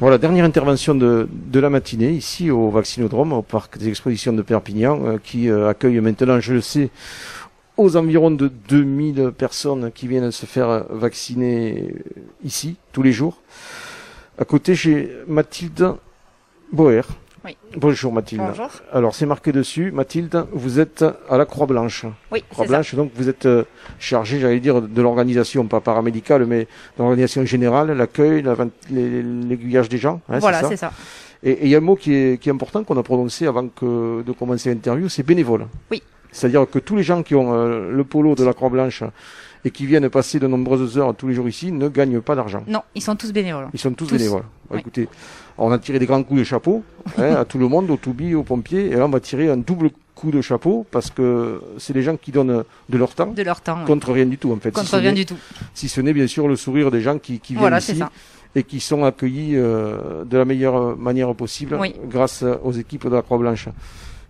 Voilà, dernière intervention de, de la matinée ici au Vaccinodrome, au parc des expositions de Perpignan, euh, qui euh, accueille maintenant, je le sais, aux environs de 2000 personnes qui viennent se faire vacciner ici tous les jours. À côté, j'ai Mathilde Boer. Oui. Bonjour Mathilde. Bonjour. Alors c'est marqué dessus, Mathilde, vous êtes à la Croix-Blanche. Oui. Croix-Blanche, donc vous êtes euh, chargée, j'allais dire, de l'organisation, pas paramédicale, mais de l'organisation générale, l'accueil, l'aiguillage des gens. hein, voilà, c'est ça. Et et il y a un mot qui est, qui est important qu'on a prononcé avant que, de commencer l'interview, c'est bénévole. Oui. C'est-à-dire que tous les gens qui ont euh, le polo de la Croix-Blanche et qui viennent passer de nombreuses heures tous les jours ici ne gagnent pas d'argent. Non, ils sont tous bénévoles. Ils sont tous, Tous. bénévoles. Oui. Écoutez, on a tiré des grands coups de chapeau hein, à tout le monde, aux toubis, aux pompiers, et là on va tirer un double coup de chapeau parce que c'est des gens qui donnent de leur temps De leur temps. oui. contre rien du tout en fait. Contre si rien du tout. Si ce n'est bien sûr le sourire des gens qui, qui viennent Voilà, ici ça. et qui sont accueillis euh, de la meilleure manière possible Oui. grâce aux équipes de la Croix-Blanche.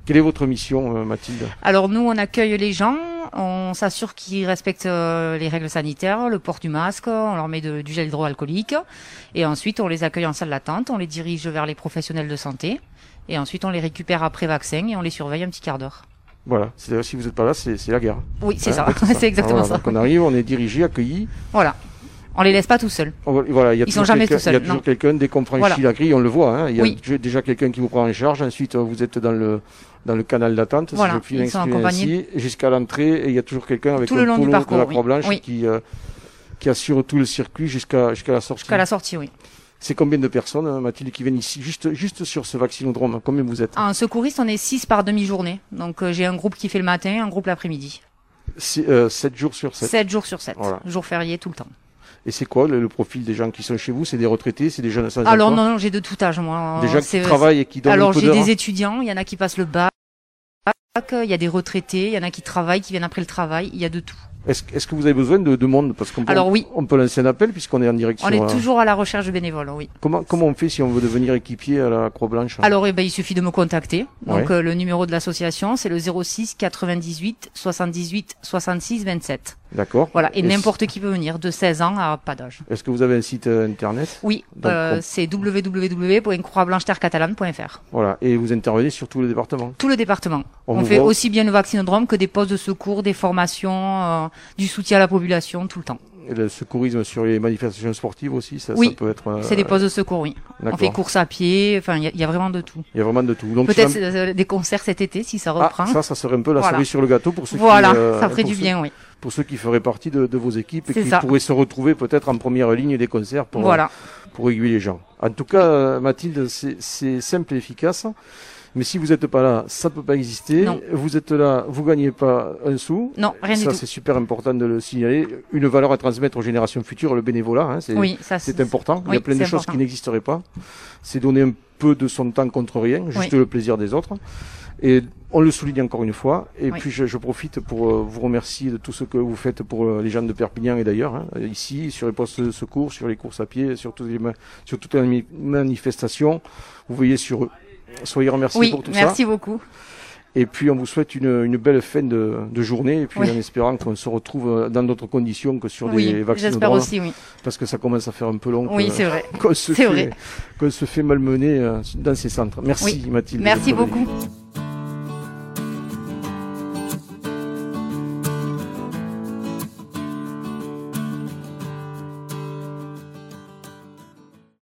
Quelle est votre mission, euh, Mathilde? Alors nous, on accueille les gens, on s'assure qu'ils respectent euh, les règles sanitaires, le port du masque, on leur met de- du gel hydroalcoolique, et ensuite on les accueille en salle d'attente, on les dirige vers les professionnels de santé, et ensuite on les récupère après vaccin et on les surveille un petit quart d'heure. Voilà, si vous n'êtes pas là, c'est la guerre. Oui, c'est Hein, ça, c'est exactement Voilà, ça. Donc on arrive, on est dirigé, accueilli. Voilà. On les laisse pas tout seuls. Va- Voilà, il y a Ils sont jamais tout seuls, Il y a toujours quelqu'un dès qu'on franchit Voilà. la grille, on le voit. Hein, il y a Oui. déjà- quelqu'un qui vous prend en charge. Ensuite, euh, vous êtes dans le dans le canal d'attente. si Voilà, je accompagnés. ainsi, jusqu'à l'entrée. Et il y a toujours quelqu'un avec Tout un le long du polo parcours, de la oui. Croix-Blanche Oui. qui euh, qui assure tout le circuit jusqu'à jusqu'à la sortie. Jusqu'à la sortie, oui. C'est combien de personnes, euh, Mathilde, qui viennent ici juste juste sur ce vaccinodrome Combien vous êtes? En secouriste, on est 6 par demi-journée. Donc euh, j'ai un groupe qui fait le matin, un groupe l'après-midi. C'est, euh, 7 jours sur 7. 7 jours sur 7. Voilà. Jour férié tout le temps. Et c'est quoi le, le profil des gens qui sont chez vous? C'est des retraités, c'est des jeunes sans Alors emploi? non, non, j'ai de tout âge moi. Des gens qui travaillent et qui donnent Alors j'ai des étudiants, il y en a qui passent le bac, il y a des retraités, il y en a qui travaillent, qui viennent après le travail, il y a de tout. Est-ce est-ce que vous avez besoin de, de monde? Parce qu'on peut, Alors oui. on peut lancer un appel puisqu'on est en direct On est euh, toujours à la recherche de bénévoles, oui. Comment, comment on fait si on veut devenir équipier à la Croix-Blanche? Alors eh ben, il suffit de me contacter. Donc Ouais. euh, le numéro de l'association c'est le 06 98 78 66 27. D'accord. Voilà, et n'importe qui peut venir de 16 ans à pas d'âge. Est-ce que vous avez un site euh, internet Oui, euh, c'est www.croixblancheterrecatalane.fr. Voilà. Et vous intervenez sur tout le département Tout le département. On fait voit- aussi bien le vaccinodrome que des postes de secours, des formations, euh, du soutien à la population tout le temps. Et le secourisme sur les manifestations sportives aussi, ça, Oui, ça peut être. euh, C'est des postes de secours, oui. On fait course à pied, enfin, il y, a- il y a vraiment de tout. Il y a vraiment de tout. Peut-être euh, des concerts cet été si ça Ah, reprend. ça, ça serait un peu la Voilà. cerise sur le gâteau pour ceux voilà, qui. euh, ça ferait du ceux- bien, oui. Pour ceux qui feraient partie de, de vos équipes et qui ça. pourraient se retrouver peut-être en première ligne des concerts pour, Voilà. pour aiguiller les gens. En tout cas, euh, Mathilde, c'est simple et efficace. Mais si vous n'êtes pas là, ça ne peut pas exister. Non. Vous êtes là, vous gagnez pas un sou. Non, rien ça, du tout. c'est super important de le signaler. Une valeur à transmettre aux générations futures, le bénévolat, hein, c'est Oui, ça c'est important. Il y a plein de choses important. qui n'existeraient pas. C'est donner un peu de son temps contre rien, juste Oui. le plaisir des autres. Et on le souligne encore une fois. Et Oui. puis je, je profite pour euh, vous remercier de tout ce que vous faites pour euh, les gens de Perpignan et d'ailleurs, hein, ici, sur les postes de secours, sur les courses à pied, sur, toutes les sur toutes les mani- manifestations. Vous veillez sur eux. Soyez remerciés Oui, pour tout merci ça. beaucoup. Et puis on vous souhaite une, une belle fin de, de journée. Et puis Oui. en espérant qu'on se retrouve dans d'autres conditions que sur Oui, des vaccins j'espère aussi, oui. parce que ça commence à faire un peu long. Oui, c'est vrai. qu'on se se fait malmener euh, dans ces centres. Merci. Mathilde. Merci beaucoup.